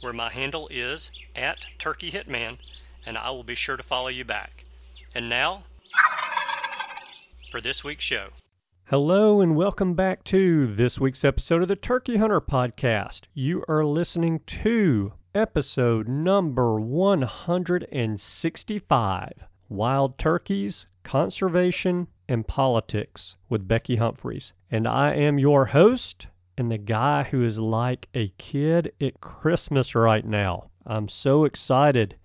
where my handle is at Turkey Hitman, and I will be sure to follow you back. And now, for this week's show. Hello, and welcome back to this week's episode of the Turkey Hunter Podcast. You are listening to episode number 165 Wild Turkeys, Conservation, and Politics with Becky Humphries. And I am your host and the guy who is like a kid at Christmas right now. I'm so excited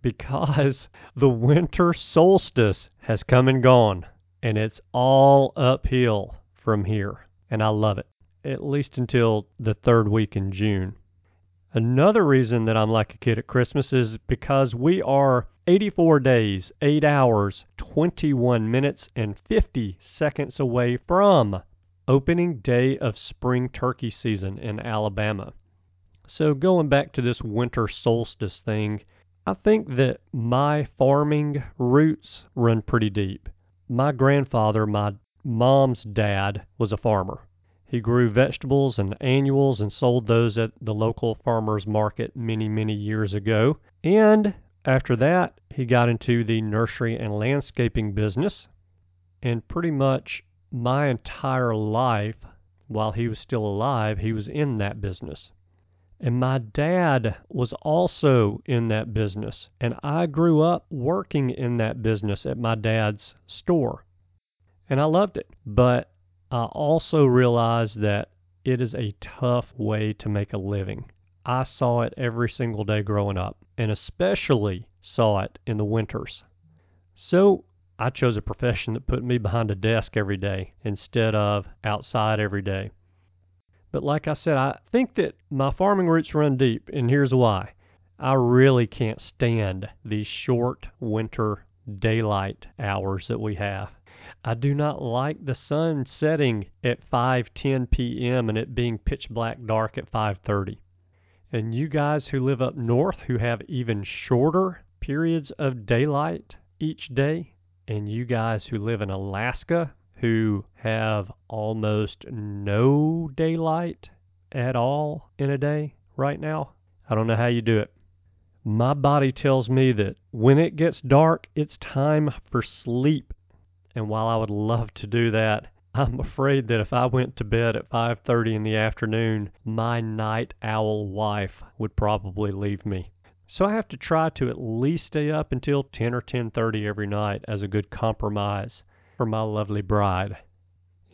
because the winter solstice has come and gone, and it's all uphill from here. And I love it, at least until the third week in June. Another reason that I'm like a kid at Christmas is because we are 84 days, 8 hours, 21 minutes, and 50 seconds away from opening day of spring turkey season in Alabama. So, going back to this winter solstice thing, I think that my farming roots run pretty deep. My grandfather, my mom's dad, was a farmer. He grew vegetables and annuals and sold those at the local farmers market many, many years ago. And after that, he got into the nursery and landscaping business. And pretty much my entire life, while he was still alive, he was in that business. And my dad was also in that business. And I grew up working in that business at my dad's store. And I loved it. But I also realized that it is a tough way to make a living. I saw it every single day growing up, and especially saw it in the winters. So I chose a profession that put me behind a desk every day instead of outside every day. But like I said, I think that my farming roots run deep, and here's why. I really can't stand these short winter daylight hours that we have. I do not like the sun setting at 5:10 p.m. and it being pitch black dark at 5:30. And you guys who live up north who have even shorter periods of daylight each day, and you guys who live in Alaska who have almost no daylight at all in a day right now, I don't know how you do it. My body tells me that when it gets dark, it's time for sleep. And while I would love to do that, I'm afraid that if I went to bed at 5:30 in the afternoon, my night owl wife would probably leave me. So I have to try to at least stay up until 10 or 10:30 every night as a good compromise for my lovely bride.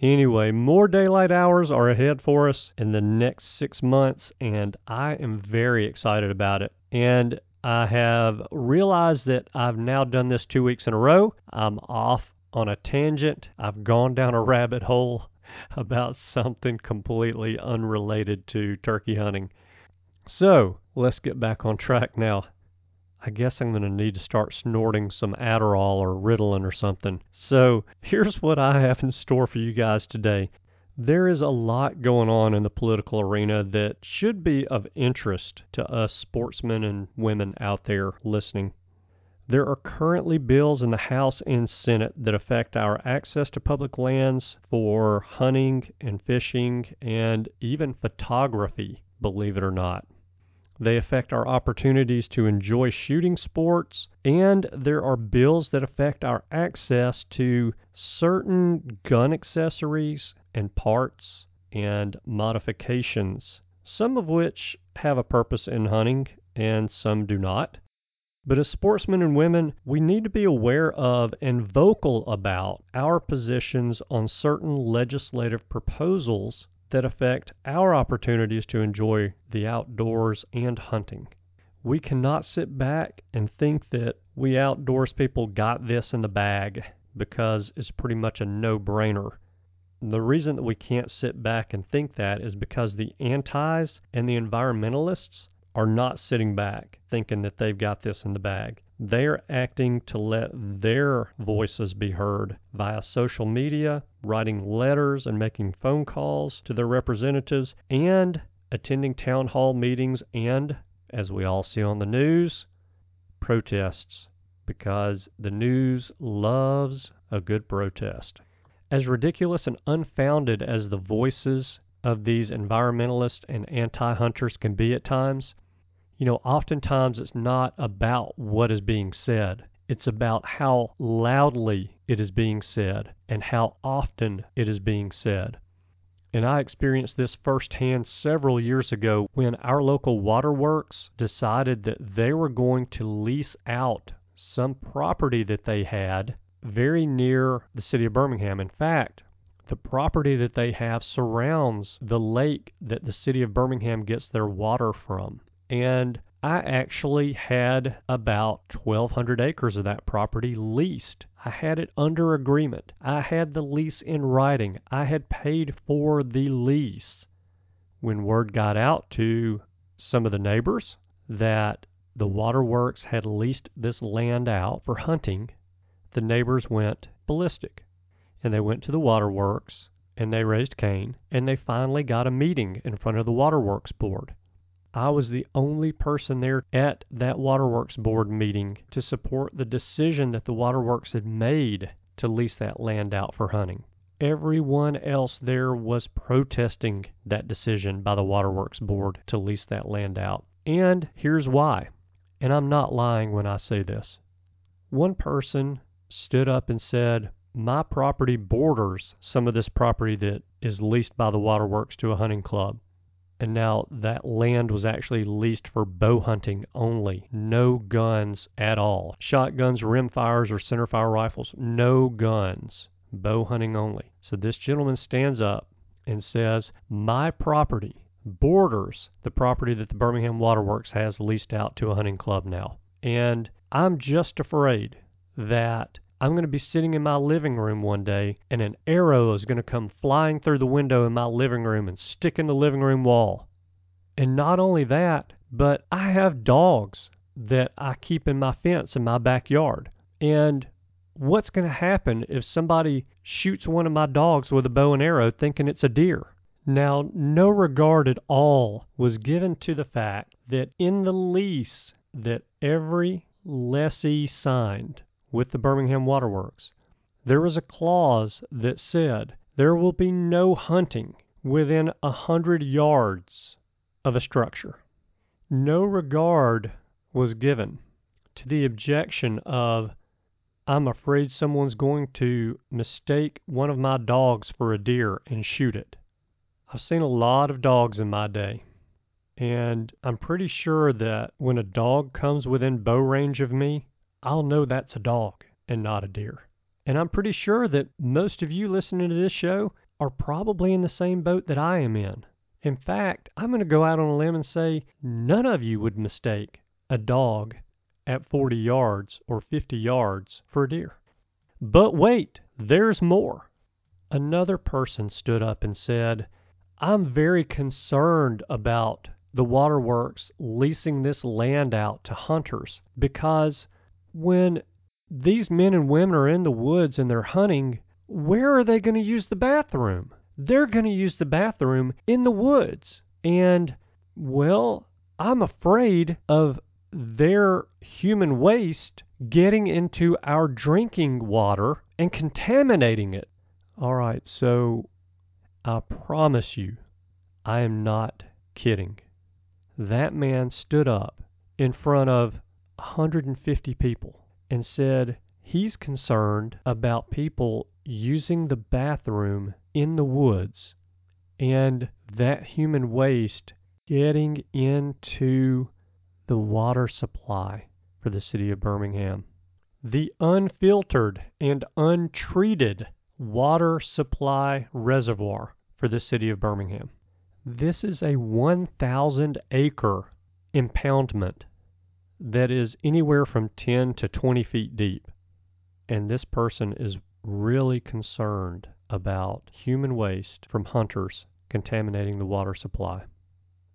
Anyway, more daylight hours are ahead for us in the next 6 months and I am very excited about it. And I have realized that I've now done this 2 weeks in a row. I'm off on a tangent. I've gone down a rabbit hole about something completely unrelated to turkey hunting. So, let's get back on track now. I guess I'm going to need to start snorting some Adderall or Ritalin or something. So, here's what I have in store for you guys today. There is a lot going on in the political arena that should be of interest to us sportsmen and women out there listening. There are currently bills in the House and Senate that affect our access to public lands for hunting and fishing and even photography, believe it or not. They affect our opportunities to enjoy shooting sports, and there are bills that affect our access to certain gun accessories and parts and modifications, some of which have a purpose in hunting and some do not. But as sportsmen and women, we need to be aware of and vocal about our positions on certain legislative proposals that affect our opportunities to enjoy the outdoors and hunting. We cannot sit back and think that we outdoors people got this in the bag because it's pretty much a no brainer. The reason that we can't sit back and think that is because the antis and the environmentalists are not sitting back thinking that they've got this in the bag. They're acting to let their voices be heard via social media, writing letters and making phone calls to their representatives, and attending town hall meetings and, as we all see on the news, protests because the news loves a good protest. As ridiculous and unfounded as the voices of these environmentalists and anti hunters can be at times, you know, oftentimes it's not about what is being said. It's about how loudly it is being said and how often it is being said. And I experienced this firsthand several years ago when our local waterworks decided that they were going to lease out some property that they had very near the city of Birmingham. In fact, the property that they have surrounds the lake that the city of Birmingham gets their water from and I actually had about 1,200 acres of that property leased. I had it under agreement. I had the lease in writing. I had paid for the lease. When word got out to some of the neighbors that the waterworks had leased this land out for hunting, the neighbors went ballistic. And they went to the waterworks and they raised Cain and they finally got a meeting in front of the waterworks board I was the only person there at that Waterworks Board meeting to support the decision that the Waterworks had made to lease that land out for hunting. Everyone else there was protesting that decision by the Waterworks Board to lease that land out. And here's why. And I'm not lying when I say this. One person stood up and said, My property borders some of this property that is leased by the Waterworks to a hunting club and now that land was actually leased for bow hunting only. No guns at all. Shotguns, rimfires, or centerfire rifles. No guns. Bow hunting only. So this gentleman stands up and says, My property borders the property that the Birmingham Waterworks has leased out to a hunting club now. And I'm just afraid that I'm going to be sitting in my living room one day and an arrow is going to come flying through the window in my living room and stick in the living room wall. And not only that, but I have dogs that I keep in my fence in my backyard. And what's going to happen if somebody shoots one of my dogs with a bow and arrow thinking it's a deer? Now, no regard at all was given to the fact that in the lease that every lessee signed with the Birmingham Waterworks, there was a clause that said there will be no hunting within a hundred yards of a structure. No regard was given to the objection of, I'm afraid someone's going to mistake one of my dogs for a deer and shoot it. I've seen a lot of dogs in my day, and I'm pretty sure that when a dog comes within bow range of me, I'll know that's a dog and not a deer. And I'm pretty sure that most of you listening to this show are probably in the same boat that I am in. In fact, I'm going to go out on a limb and say none of you would mistake a dog at 40 yards or 50 yards for a deer. But wait, there's more. Another person stood up and said, I'm very concerned about the waterworks leasing this land out to hunters because when these men and women are in the woods and they're hunting, where are they going to use the bathroom? They're going to use the bathroom in the woods. And, well, I'm afraid of their human waste getting into our drinking water and contaminating it. All right, so I promise you, I am not kidding. That man stood up in front of 150 people and said he's concerned about people using the bathroom in the woods and that human waste getting into the water supply for the city of Birmingham. The unfiltered and untreated water supply reservoir for the city of Birmingham. This is a 1,000 acre impoundment that is anywhere from 10 to 20 feet deep. And this person is really concerned about human waste from hunters contaminating the water supply.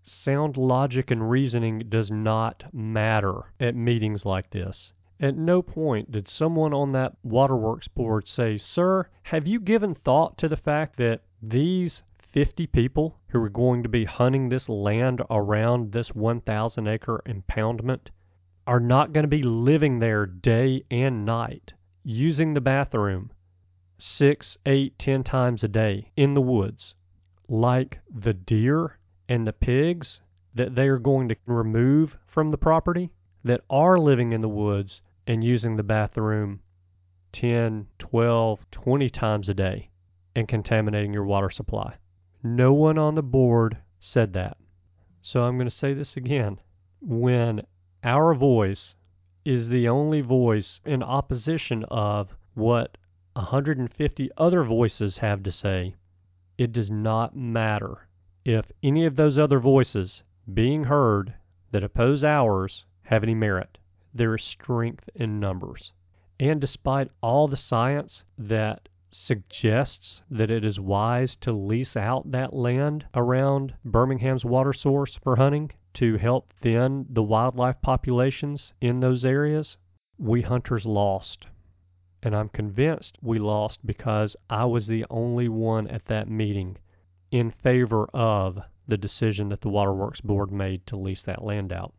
Sound logic and reasoning does not matter at meetings like this. At no point did someone on that waterworks board say, Sir, have you given thought to the fact that these 50 people who are going to be hunting this land around this 1,000 acre impoundment are not going to be living there day and night, using the bathroom six, eight, ten times a day in the woods, like the deer and the pigs that they are going to remove from the property that are living in the woods and using the bathroom 10, 12, 20 times a day and contaminating your water supply. No one on the board said that. So I'm going to say this again. When our voice is the only voice in opposition of what 150 other voices have to say, it does not matter if any of those other voices being heard that oppose ours have any merit. There is strength in numbers. And despite all the science that suggests that it is wise to lease out that land around Birmingham's water source for hunting to help thin the wildlife populations in those areas, we hunters lost. And I'm convinced we lost because I was the only one at that meeting in favor of the decision that the Waterworks Board made to lease that land out.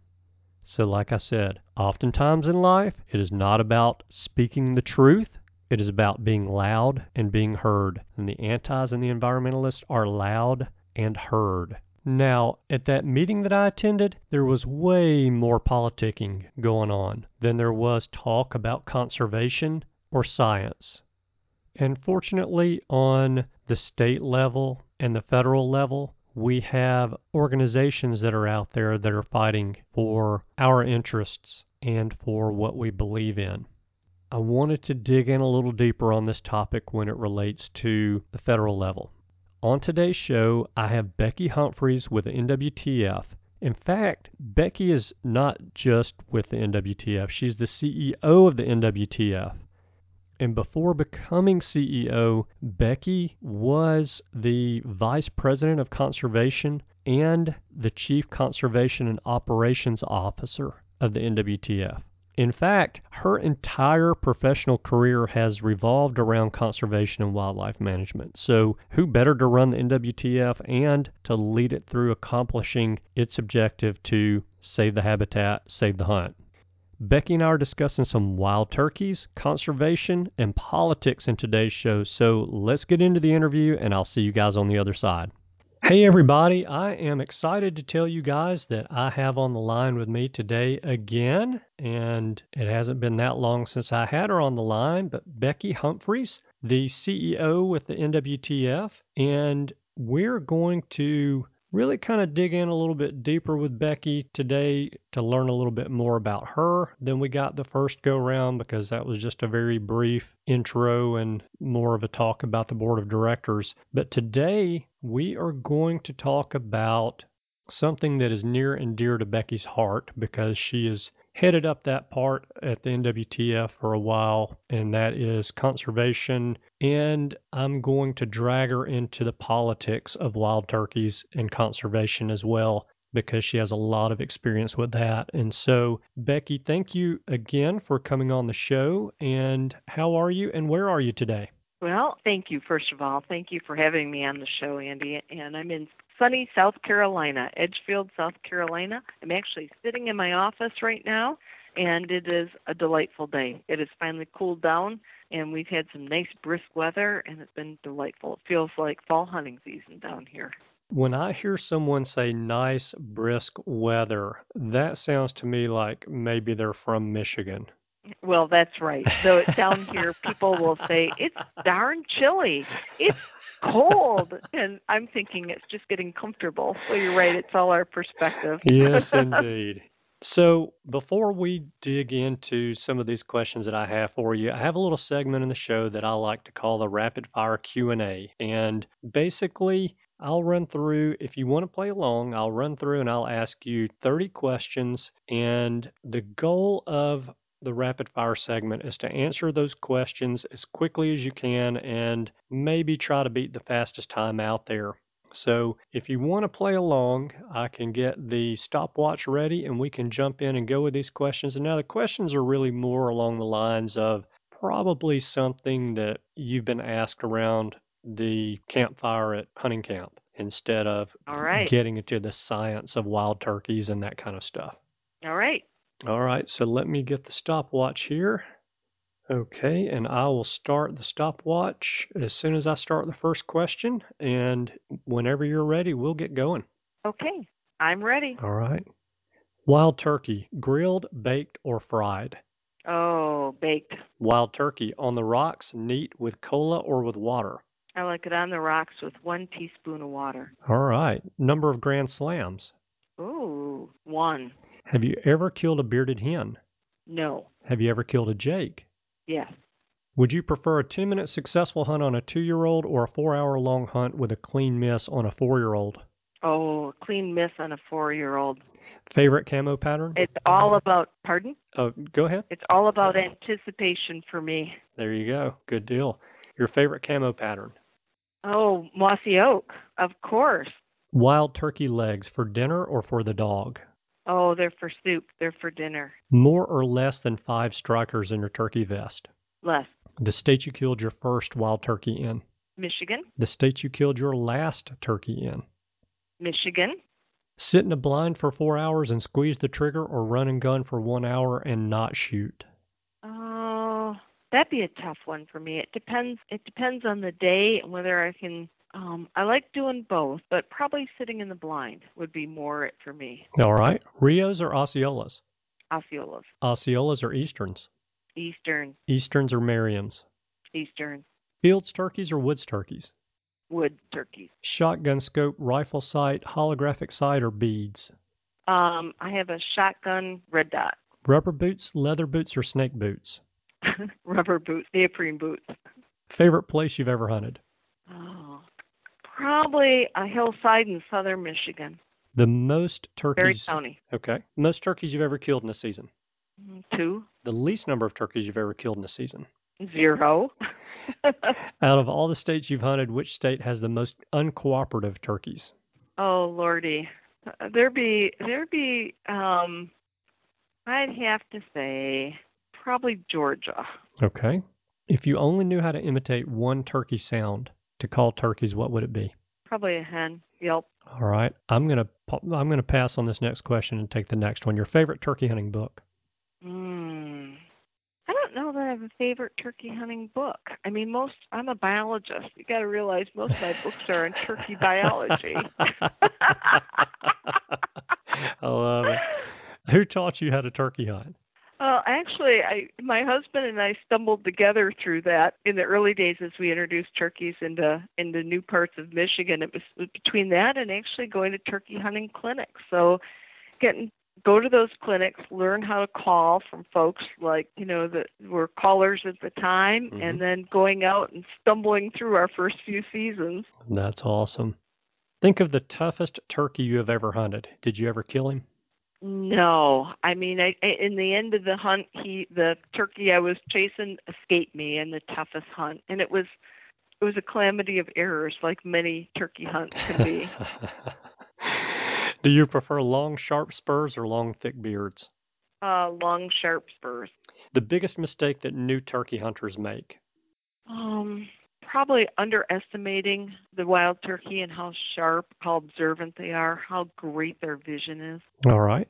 So, like I said, oftentimes in life, it is not about speaking the truth. It is about being loud and being heard. And the antis and the environmentalists are loud and heard. Now, at that meeting that I attended, there was way more politicking going on than there was talk about conservation or science. And fortunately, on the state level and the federal level, we have organizations that are out there that are fighting for our interests and for what we believe in. I wanted to dig in a little deeper on this topic when it relates to the federal level. On today's show, I have Becky Humphries with the NWTF. In fact, Becky is not just with the NWTF, she's the CEO of the NWTF. And before becoming CEO, Becky was the Vice President of Conservation and the Chief Conservation and Operations Officer of the NWTF. In fact, her entire professional career has revolved around conservation and wildlife management. So, who better to run the NWTF and to lead it through accomplishing its objective to save the habitat, save the hunt? Becky and I are discussing some wild turkeys, conservation, and politics in today's show. So let's get into the interview, and I'll see you guys on the other side. Hey, everybody, I am excited to tell you guys that I have on the line with me today again, and it hasn't been that long since I had her on the line, but Becky Humphries, the CEO with the NWTF, and we're going to really kind of dig in a little bit deeper with Becky today to learn a little bit more about her than we got the first go round because that was just a very brief intro and more of a talk about the board of directors. But today we are going to talk about something that is near and dear to Becky's heart because she is headed up that part at the NWTF for a while, and that is conservation. And I'm going to drag her into the politics of wild turkeys and conservation as well because she has a lot of experience with that. And so, Becky, thank you again for coming on the show. And how are you and where are you today? Well, thank you, first of all. Thank you for having me on the show, Andy. And I'm in sunny South Carolina, Edgefield, South Carolina. I'm actually sitting in my office right now, and it is a delightful day. It has finally cooled down, and we've had some nice brisk weather, and it's been delightful. It feels like fall hunting season down here. When I hear someone say nice, brisk weather, that sounds to me like maybe they're from Michigan. Well, that's right. So down here, people will say it's darn chilly. It's cold, and I'm thinking it's just getting comfortable. So you're right. It's all our perspective. yes, indeed. So, before we dig into some of these questions that I have for you, I have a little segment in the show that I like to call the rapid fire Q&A. And basically, I'll run through if you want to play along, I'll run through and I'll ask you 30 questions and the goal of the rapid fire segment is to answer those questions as quickly as you can and maybe try to beat the fastest time out there. So if you want to play along, I can get the stopwatch ready and we can jump in and go with these questions. And now the questions are really more along the lines of probably something that you've been asked around the campfire at hunting camp instead of All right. getting into the science of wild turkeys and that kind of stuff. All right. All right, so let me get the stopwatch here. Okay, and I will start the stopwatch as soon as I start the first question. And whenever you're ready, we'll get going. Okay. I'm ready. All right. Wild turkey, grilled, baked, or fried? Oh, baked. Wild turkey, on the rocks, neat, with cola or with water? I like it on the rocks with one teaspoon of water. All right. Number of grand slams? Ooh, one. Have you ever killed a bearded hen? No. Have you ever killed a jake? Yes. Would you prefer a 10 minute successful hunt on a two year old or a four hour long hunt with a clean miss on a four year old? Oh, a clean miss on a four year old. Favorite camo pattern? It's all about, pardon? Oh, go ahead. It's all about anticipation for me. There you go. Good deal. Your favorite camo pattern? Oh, mossy oak, of course. Wild turkey legs for dinner or for the dog? Oh, they're for soup. They're for dinner. More or less than five strikers in your turkey vest? Less. The state you killed your first wild turkey in? Michigan. The state you killed your last turkey in? Michigan. Sit in a blind for four hours and squeeze the trigger or run and gun for one hour and not shoot? Oh, that'd be a tough one for me. It depends. It depends on the day and whether I can. Um, I like doing both, but probably sitting in the blind would be more it for me. All right. Rios or Osceolas? Osceolas. Osceolas or Easterns? Eastern. Easterns or Merriams? Eastern. Fields turkeys or woods turkeys? Wood turkeys. Shotgun scope, rifle sight, holographic sight, or beads? Um, I have a shotgun red dot. Rubber boots, leather boots, or snake boots? Rubber boots, neoprene boots. Favorite place you've ever hunted? Probably a hillside in southern Michigan, The most Barry turkeys. County. Okay. Most turkeys you've ever killed in a season. Mm, Two, The least number of turkeys you've ever killed in a season. zero. Out of all the states you've hunted, which state has the most uncooperative turkeys? oh lordy, Uh, there be there'd be. Um, I'd have to say probably Georgia. Okay. If you only knew how to imitate one turkey sound to call turkeys, what would it be? Probably a hen. Yelp. All right. I'm gonna I'm gonna pass on this next question and take the next one. Your favorite turkey hunting book? Mm. I don't know that I have a favorite turkey hunting book. I mean, most I'm a biologist. You got to realize most of my books are in turkey biology. I love it. Who taught you how to turkey hunt? Well, actually, I my husband and I stumbled together through that in the early days as we introduced turkeys into into new parts of Michigan. It was between that and actually going to turkey hunting clinics. So, getting go to those clinics, learn how to call from folks like you know that were callers at the time, Mhm. and then going out and stumbling through our first few seasons. That's awesome. Think of the toughest turkey you have ever hunted. Did you ever kill him? No, I mean, I, I in the end of the hunt, he the turkey I was chasing escaped me in the toughest hunt, and it was it was a calamity of errors, like many turkey hunts can be. Do you prefer long, sharp spurs or long, thick beards? uh, long, sharp spurs. The biggest mistake that new turkey hunters make. Um, probably underestimating the wild turkey and how sharp, how observant they are, how great their vision is. All right.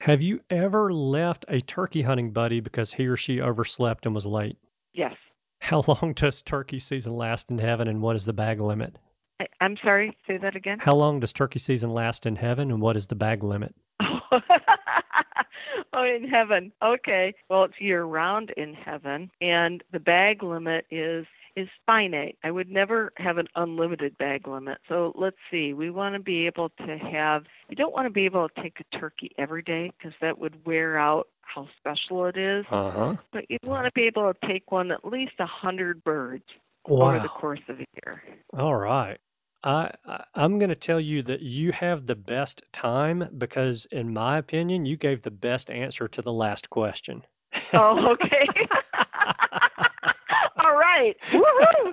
Have you ever left a turkey hunting buddy because he or she overslept and was late? Yes. How long does turkey season last in heaven and what is the bag limit? I, I'm sorry. Say that again. How long does turkey season last in heaven and what is the bag limit? oh, in heaven. Okay. Well, it's year round in heaven, and the bag limit is is finite. I would never have an unlimited bag limit. So let's see. We want to be able to have. You don't want to be able to take a turkey every day because that would wear out how special it is. Uh huh. But you want to be able to take one at least a hundred birds Wow. over the course of a year. All right. I, I I'm going to tell you that you have the best time because, in my opinion, you gave the best answer to the last question. Oh, okay. All right. Woohoo!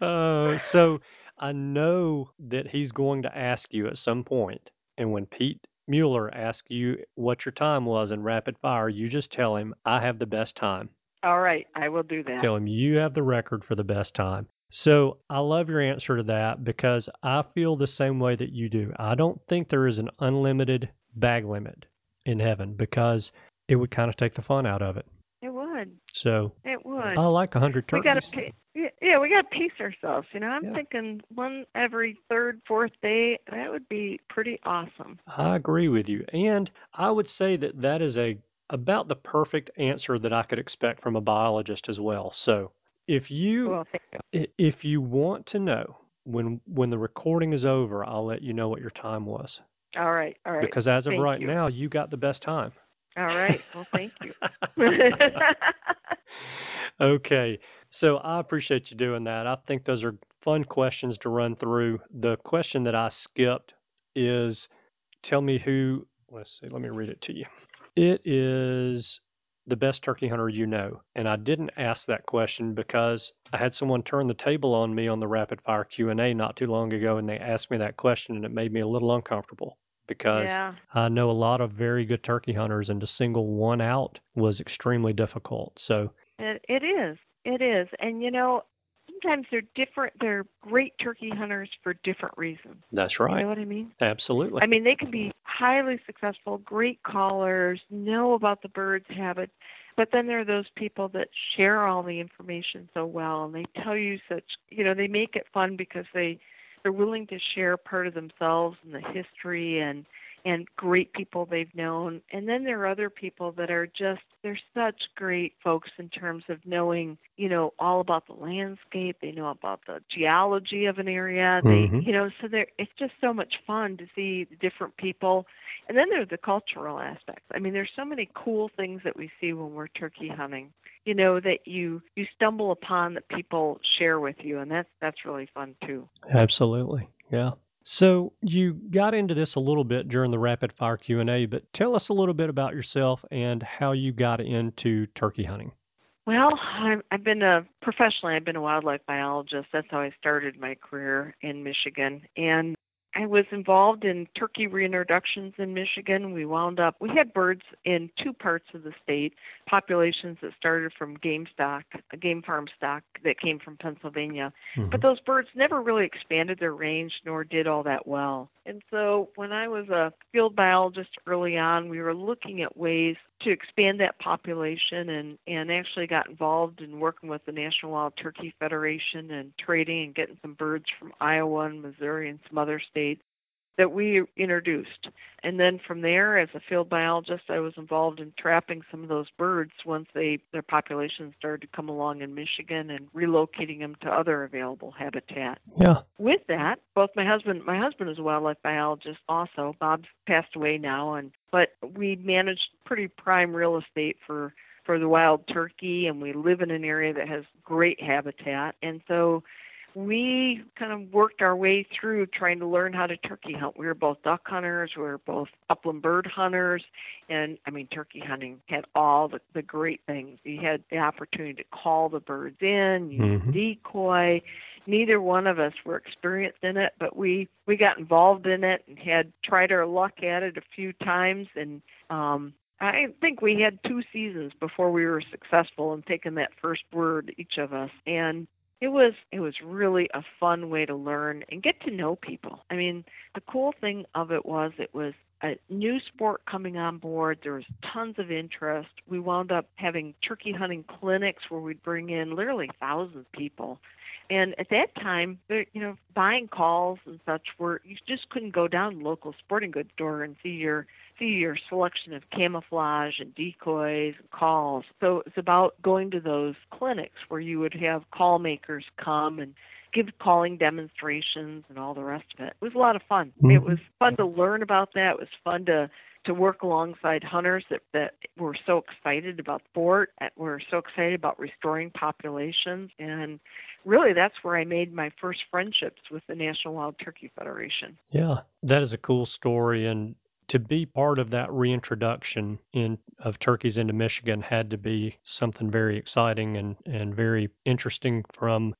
uh, so I know that he's going to ask you at some point, and when Pete Mueller asks you what your time was in rapid fire, you just tell him, "I have the best time." All right, I will do that. Tell him you have the record for the best time. So I love your answer to that because I feel the same way that you do. I don't think there is an unlimited bag limit in heaven because it would kind of take the fun out of it. Would. So It would. I like a hundred we got to yeah, yeah, we got to pace ourselves. You know, I'm Yeah. thinking one every third, fourth day. That would be pretty awesome. I agree with you, and I would say that that is a about the perfect answer that I could expect from a biologist as well. So if you Well, you. if you want to know when when the recording is over, I'll let you know what your time was All right, all right, because as of Thank right you. now, you got the best time. All right. Well, thank you. okay, so I appreciate you doing that. I think those are fun questions to run through. The question that I skipped is tell me who, let's see, let me read it to you. It is the best turkey hunter you know. And I didn't ask that question because I had someone turn the table on me on the rapid fire Q&A not too long ago and they asked me that question and it made me a little uncomfortable because yeah, I know a lot of very good turkey hunters, and to single one out was extremely difficult. So, it, it is. It is. And you know, sometimes they're different. They're great turkey hunters for different reasons. that's right. You know what I mean? Absolutely. I mean, they can be highly successful, great callers, know about the bird's habits, but then there are those people that share all the information so well and they tell you such, you know, they make it fun because they they're willing to share part of themselves and the history and and great people they've known. And then there are other people that are just they're such great folks in terms of knowing, you know, all about the landscape. They know about the geology of an area. They Mhm. you know, so there it's just so much fun to see the different people. And then there's the cultural aspects. I mean, there's so many cool things that we see when we're turkey hunting. You know, that you you stumble upon that people share with you and that's that's really fun too. Absolutely. Yeah. So you got into this a little bit during the rapid fire Q&A, but tell us a little bit about yourself and how you got into turkey hunting. Well, I'm, I've been a professionally. I've been a wildlife biologist. That's how I started my career in Michigan, and I was involved in turkey reintroductions in Michigan. We wound up. We had birds in two parts of the state. Populations that started from game stock, a game farm stock that came from Pennsylvania, mm-hmm. but those birds never really expanded their range nor did all that well. And so when I was a field biologist early on, we were looking at ways to expand that population and, and actually got involved in working with the National Wild Turkey Federation and trading and getting some birds from Iowa and Missouri and some other states that we introduced. And then from there, as a field biologist, I was involved in trapping some of those birds once they their populations started to come along in Michigan and relocating them to other available habitat. Yeah. With that, both my husband my husband is a wildlife biologist also. Bob's passed away now and but we managed pretty prime real estate for for the wild turkey and we live in an area that has great habitat. And so we kind of worked our way through trying to learn how to turkey hunt. We were both duck hunters, we were both upland bird hunters, and I mean, turkey hunting had all the, the great things. You had the opportunity to call the birds in, you Mhm. decoy. Neither one of us were experienced in it, but we we got involved in it and had tried our luck at it a few times, and um, I think we had two seasons before we were successful in taking that first bird, each of us, and it was it was really a fun way to learn and get to know people. I mean, the cool thing of it was it was a new sport coming on board. There was tons of interest. We wound up having turkey hunting clinics where we'd bring in literally thousands of people. And at that time, you know, buying calls and such were you just couldn't go down to local sporting goods store and see your see your selection of camouflage and decoys and calls. So it's about going to those clinics where you would have call makers come and give calling demonstrations and all the rest of it. It was a lot of fun. Mm-hmm. It was fun to learn about that. It was fun to to work alongside hunters that, that were so excited about sport, that were so excited about restoring populations, and really that's where I made my first friendships with the National Wild Turkey Federation. Yeah, that is a cool story, and to be part of that reintroduction in of turkeys into Michigan had to be something very exciting and, and very interesting from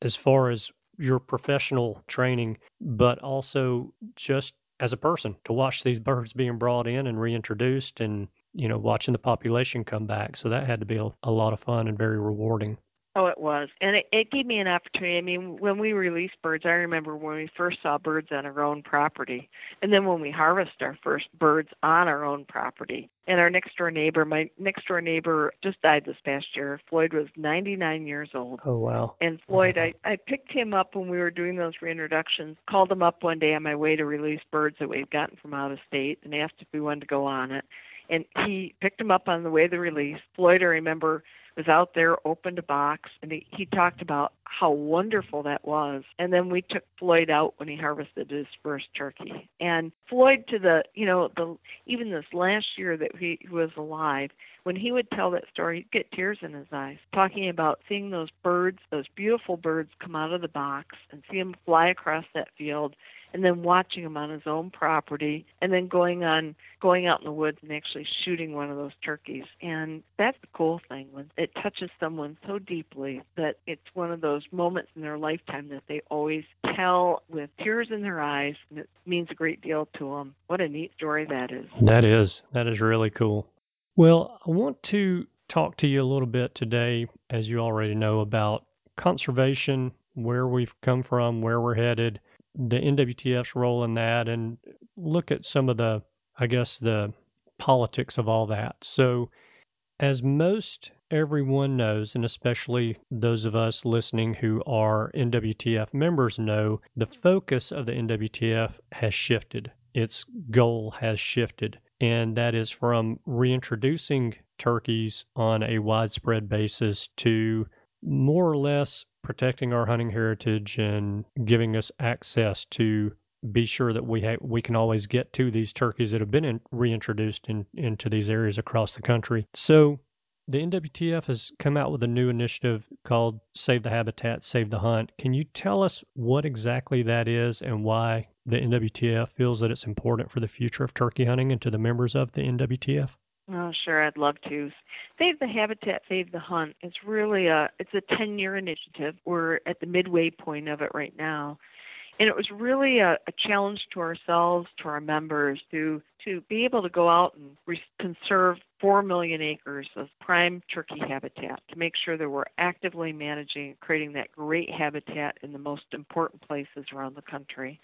as far as your professional training, but also just as a person to watch these birds being brought in and reintroduced and you know watching the population come back. So that had to be a, a lot of fun and very rewarding Oh, it was. And it, it gave me an opportunity. I mean, when we release birds, I remember when we first saw birds on our own property. And then when we harvest our first birds on our own property. And our next door neighbor, my next door neighbor just died this past year. Floyd was 99 years old. Oh, wow. And Floyd, I, I picked him up when we were doing those reintroductions, called him up one day on my way to release birds that we'd gotten from out of state and asked if we wanted to go on it. And he picked him up on the way to release. Floyd, I remember, was out there, opened a box, and he, he talked about how wonderful that was. And then we took Floyd out when he harvested his first turkey. And Floyd, to the you know the even this last year that he was alive, when he would tell that story, he'd get tears in his eyes, talking about seeing those birds, those beautiful birds, come out of the box and see them fly across that field and then watching him on his own property and then going on going out in the woods and actually shooting one of those turkeys. And that's the cool thing when it touches someone so deeply that it's one of those moments in their lifetime that they always tell with tears in their eyes and it means a great deal to them what a neat story that is. That is. That is really cool. Well i want to talk to you a little bit today as you already know about conservation where we've come from where we're headed the NWTF's role in that and look at some of the, I guess, the politics of all that. So, as most everyone knows, and especially those of us listening who are NWTF members know, the focus of the NWTF has shifted. Its goal has shifted, and that is from reintroducing turkeys on a widespread basis to more or less protecting our hunting heritage and giving us access to be sure that we ha- we can always get to these turkeys that have been in- reintroduced in, into these areas across the country. So the NWTF has come out with a new initiative called Save the Habitat, Save the Hunt. Can you tell us what exactly that is and why the NWTF feels that it's important for the future of turkey hunting and to the members of the NWTF? Oh, sure, I'd love to. Save the Habitat, Save the Hunt. It's really a it's a 10-year initiative. We're at the midway point of it right now. And it was really a, a challenge to ourselves, to our members, to to be able to go out and re- conserve 4 million acres of prime turkey habitat to make sure that we're actively managing and creating that great habitat in the most important places around the country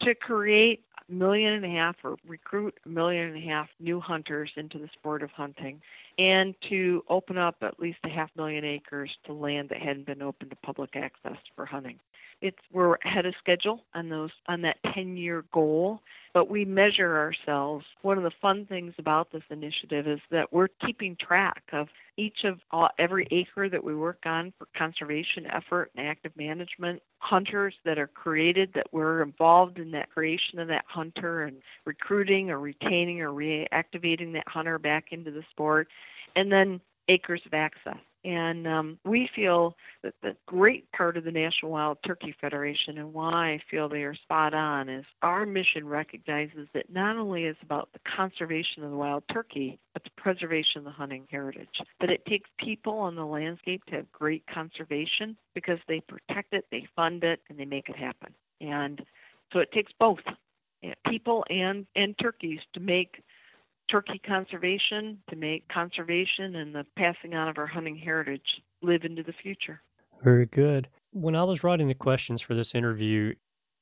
to create million and a half or recruit a million and a half new hunters into the sport of hunting and to open up at least a half million acres to land that hadn't been open to public access for hunting it's we're ahead of schedule on those on that 10 year goal but we measure ourselves. One of the fun things about this initiative is that we're keeping track of each of all, every acre that we work on for conservation effort and active management. Hunters that are created that we're involved in that creation of that hunter and recruiting or retaining or reactivating that hunter back into the sport. And then acres of access and um, we feel that the great part of the National Wild Turkey Federation and why I feel they are spot on is our mission recognizes that not only is about the conservation of the wild turkey, but the preservation of the hunting heritage. That it takes people on the landscape to have great conservation because they protect it, they fund it, and they make it happen. And so it takes both people and and turkeys to make turkey conservation to make conservation and the passing on of our hunting heritage live into the future. Very good. When I was writing the questions for this interview,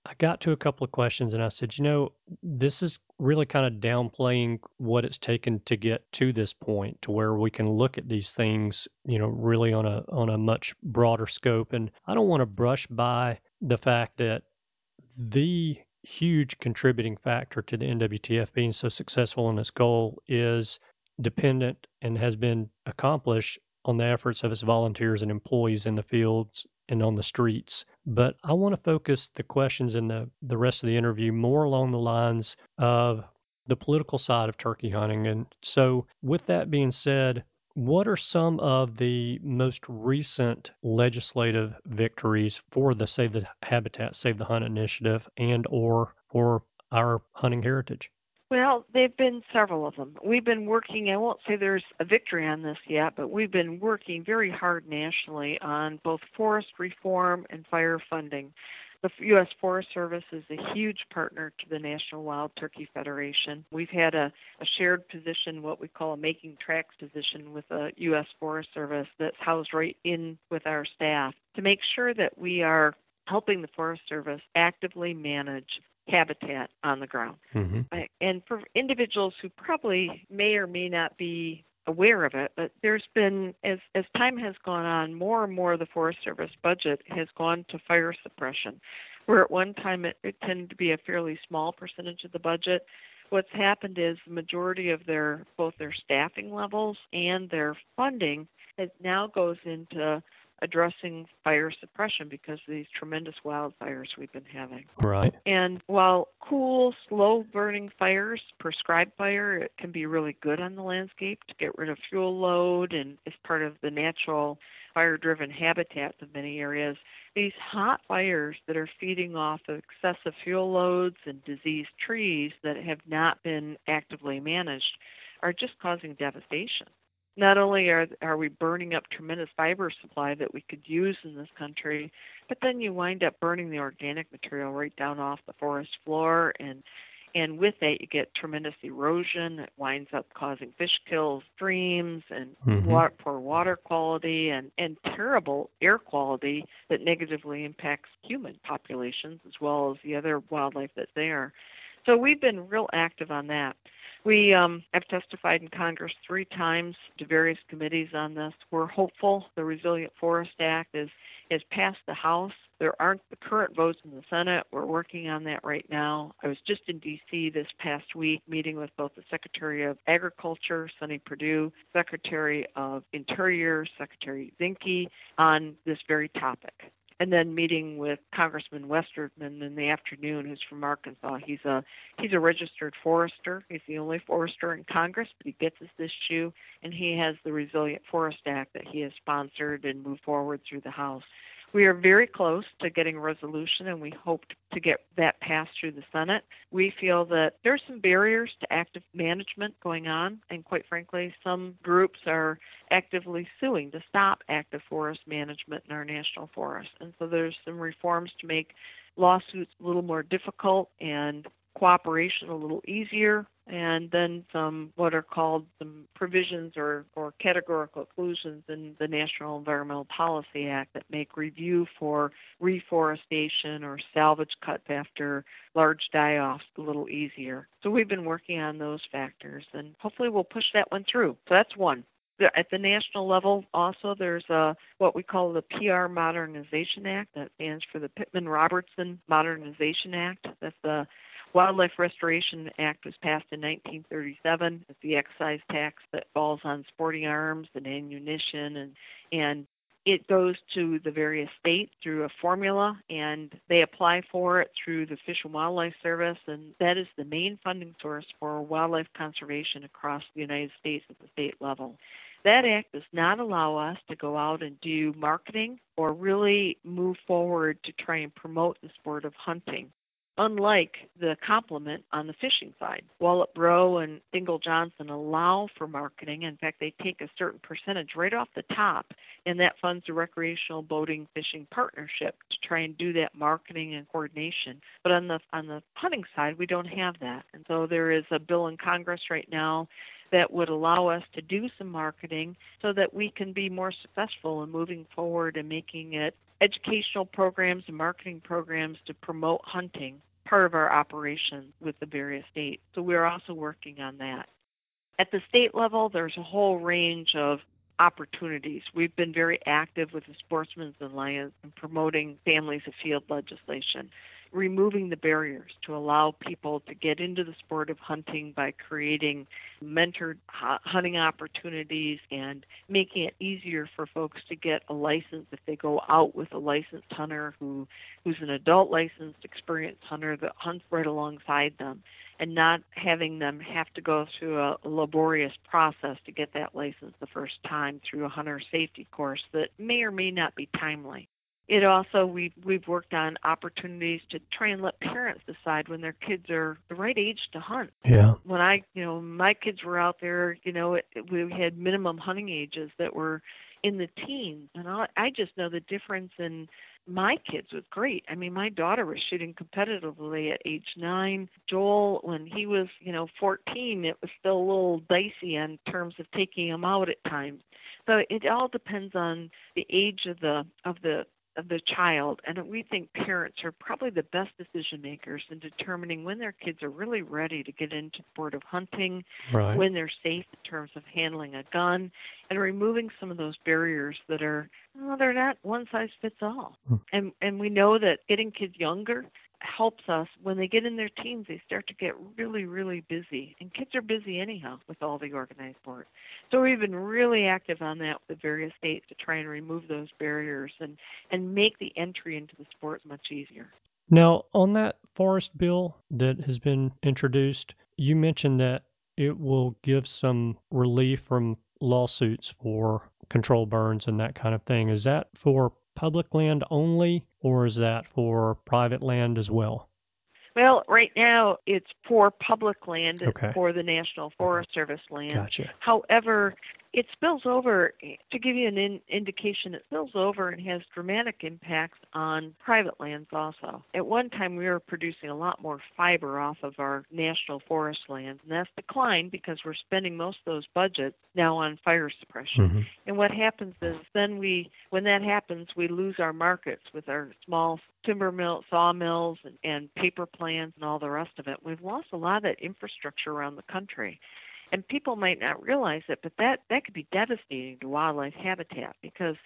I got to a couple of questions and I said, you know, this is really kind of downplaying what it's taken to get to this point to where we can look at these things, you know, really on a on a much broader scope and I don't want to brush by the fact that the huge contributing factor to the NWTF being so successful in its goal is dependent and has been accomplished on the efforts of its volunteers and employees in the fields and on the streets. But I want to focus the questions in the, the rest of the interview more along the lines of the political side of turkey hunting. And so, with that being said, what are some of the most recent legislative victories for the Save the Habitat, Save the Hunt initiative and or for our hunting heritage? Well, there've been several of them. We've been working, I won't say there's a victory on this yet, but we've been working very hard nationally on both forest reform and fire funding. The U.S. Forest Service is a huge partner to the National Wild Turkey Federation. We've had a, a shared position, what we call a making tracks position with the U.S. Forest Service that's housed right in with our staff to make sure that we are helping the Forest Service actively manage habitat on the ground. Mm-hmm. And for individuals who probably may or may not be aware of it, but there's been as as time has gone on, more and more of the Forest Service budget has gone to fire suppression. Where at one time it, it tended to be a fairly small percentage of the budget, what's happened is the majority of their both their staffing levels and their funding it now goes into addressing fire suppression because of these tremendous wildfires we've been having. Right. And while cool, slow burning fires, prescribed fire, it can be really good on the landscape to get rid of fuel load and is part of the natural fire driven habitats of many areas. These hot fires that are feeding off of excessive fuel loads and diseased trees that have not been actively managed are just causing devastation not only are are we burning up tremendous fiber supply that we could use in this country, but then you wind up burning the organic material right down off the forest floor and and with that you get tremendous erosion it winds up causing fish kills streams and mm-hmm. water, poor water quality and and terrible air quality that negatively impacts human populations as well as the other wildlife that's there so we've been real active on that we um, have testified in Congress three times to various committees on this. We're hopeful the Resilient Forest Act is is passed the House. There aren't the current votes in the Senate. We're working on that right now. I was just in D.C. this past week meeting with both the Secretary of Agriculture, Sonny Perdue, Secretary of Interior, Secretary Zinke, on this very topic and then meeting with Congressman Westerman in the afternoon, who's from Arkansas. He's a he's a registered forester. He's the only forester in Congress, but he gets us this issue, and he has the Resilient Forest Act that he has sponsored and moved forward through the House. We are very close to getting resolution, and we hope to get that passed through the Senate. We feel that there are some barriers to active management going on, and quite frankly, some groups are actively suing to stop active forest management in our national forests. And so there's some reforms to make lawsuits a little more difficult and cooperation a little easier and then some what are called some provisions or, or categorical exclusions in the National Environmental Policy Act that make review for reforestation or salvage cuts after large die-offs a little easier. So we've been working on those factors, and hopefully we'll push that one through. So that's one. At the national level, also there's a what we call the PR Modernization Act that stands for the Pittman Robertson Modernization Act. That's the Wildlife Restoration Act was passed in 1937. It's the excise tax that falls on sporting arms and ammunition, and and it goes to the various states through a formula, and they apply for it through the Fish and Wildlife Service, and that is the main funding source for wildlife conservation across the United States at the state level. That act does not allow us to go out and do marketing or really move forward to try and promote the sport of hunting unlike the complement on the fishing side. Wallop-Breaux and Dingell Johnson allow for marketing. In fact, they take a certain percentage right off the top, and that funds the recreational boating fishing partnership to try and do that marketing and coordination. But on the on the hunting side, we don't have that, and so there is a bill in Congress right now that would allow us to do some marketing so that we can be more successful in moving forward and making it educational programs and marketing programs to promote hunting part of our operation with the various states. So we're also working on that. At the state level, there's a whole range of opportunities. We've been very active with the Sportsmen's Alliance in promoting Families Afield legislation. Removing the barriers to allow people to get into the sport of hunting by creating mentored hunting opportunities and making it easier for folks to get a license if they go out with a licensed hunter who who's an adult licensed experienced hunter that hunts right alongside them and not having them have to go through a laborious process to get that license the first time through a hunter safety course that may or may not be timely. It also we've we've worked on opportunities to try and let parents decide when their kids are the right age to hunt. Yeah. When I you know my kids were out there, you know it, we had minimum hunting ages that were in the teens, and I, I just know the difference in my kids was great. I mean, my daughter was shooting competitively at age nine. Joel, when he was, you know, 14, it was still a little dicey in terms of taking him out at times. So it all depends on the age of the of the of the child and we think parents are probably the best decision makers in determining when their kids are really ready to get into sport of hunting right. when they're safe in terms of handling a gun and removing some of those barriers that are well, they're not one size fits all hmm. and and we know that getting kids younger helps us when they get in their teens they start to get really really busy. And kids are busy anyhow with all the organized sport so we've been really active on that with various states to try and remove those barriers and and make the entry into the sport much easier. Now on that forest bill that has been introduced you mentioned that it will give some relief from lawsuits for control burns and that kind of thing. Is that for public land only, or is that for private land as well? Well, right now it's for public land okay. for the National Forest Service land. Gotcha. However, it spills over to give you an in, indication it spills over and has dramatic impacts on private lands also. At one time we were producing a lot more fiber off of our national forest lands and that's declined because we're spending most of those budgets now on fire suppression. Mm-hmm. and what happens is then we when that happens we lose our markets with our small timber mill sawmills and, and paper plants and all the rest of it. We've lost a lot of that infrastructure around the country and people might not realize it, but that that could be devastating to wildlife habitat because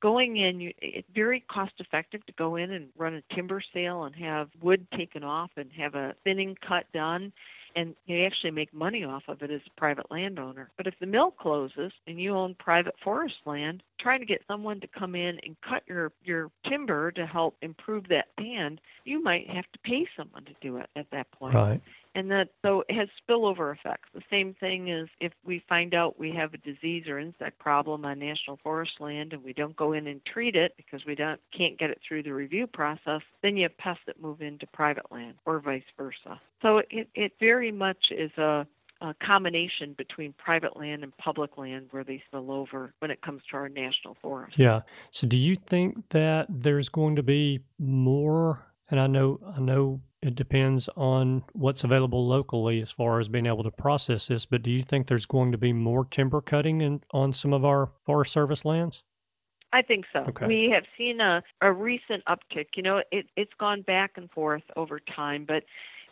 going in you, it's very cost effective to go in and run a timber sale and have wood taken off and have a thinning cut done and you actually make money off of it as a private landowner. But if the mill closes and you own private forest land, trying to get someone to come in and cut your your timber to help improve that stand, you might have to pay someone to do it at that point. Right and that so it has spillover effects. The same thing is if we find out we have a disease or insect problem on national forest land and we don't go in and treat it because we don't can't get it through the review process, then you have pests that move into private land or vice versa. So it it very much is a a combination between private land and public land where they spill over when it comes to our national forest. Yeah. So do you think that there's going to be more and I know I know it depends on what's available locally as far as being able to process this, but do you think there's going to be more timber cutting in, on some of our Forest Service lands? I think so. Okay. We have seen a, a recent uptick. You know, it, it's gone back and forth over time, but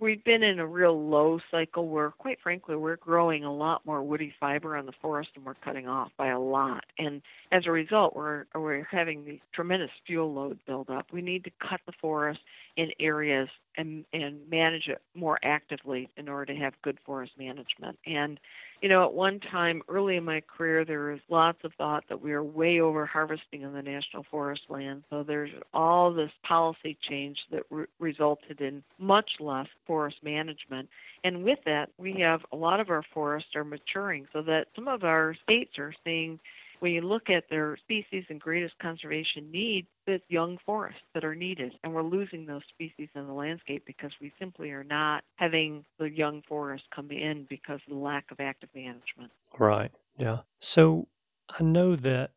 we've been in a real low cycle where, quite frankly, we're growing a lot more woody fiber on the forest and we're cutting off by a lot. And as a result, we're we're having these tremendous fuel load build up. We need to cut the forest in areas and and manage it more actively in order to have good forest management. And you know, at one time early in my career, there was lots of thought that we were way over harvesting in the national forest land. So there's all this policy change that re- resulted in much less forest management. And with that, we have a lot of our forests are maturing, so that some of our states are seeing when you look at their species and greatest conservation needs, it's young forests that are needed. And we're losing those species in the landscape because we simply are not having the young forests come in because of the lack of active management. Right. Yeah. So I know that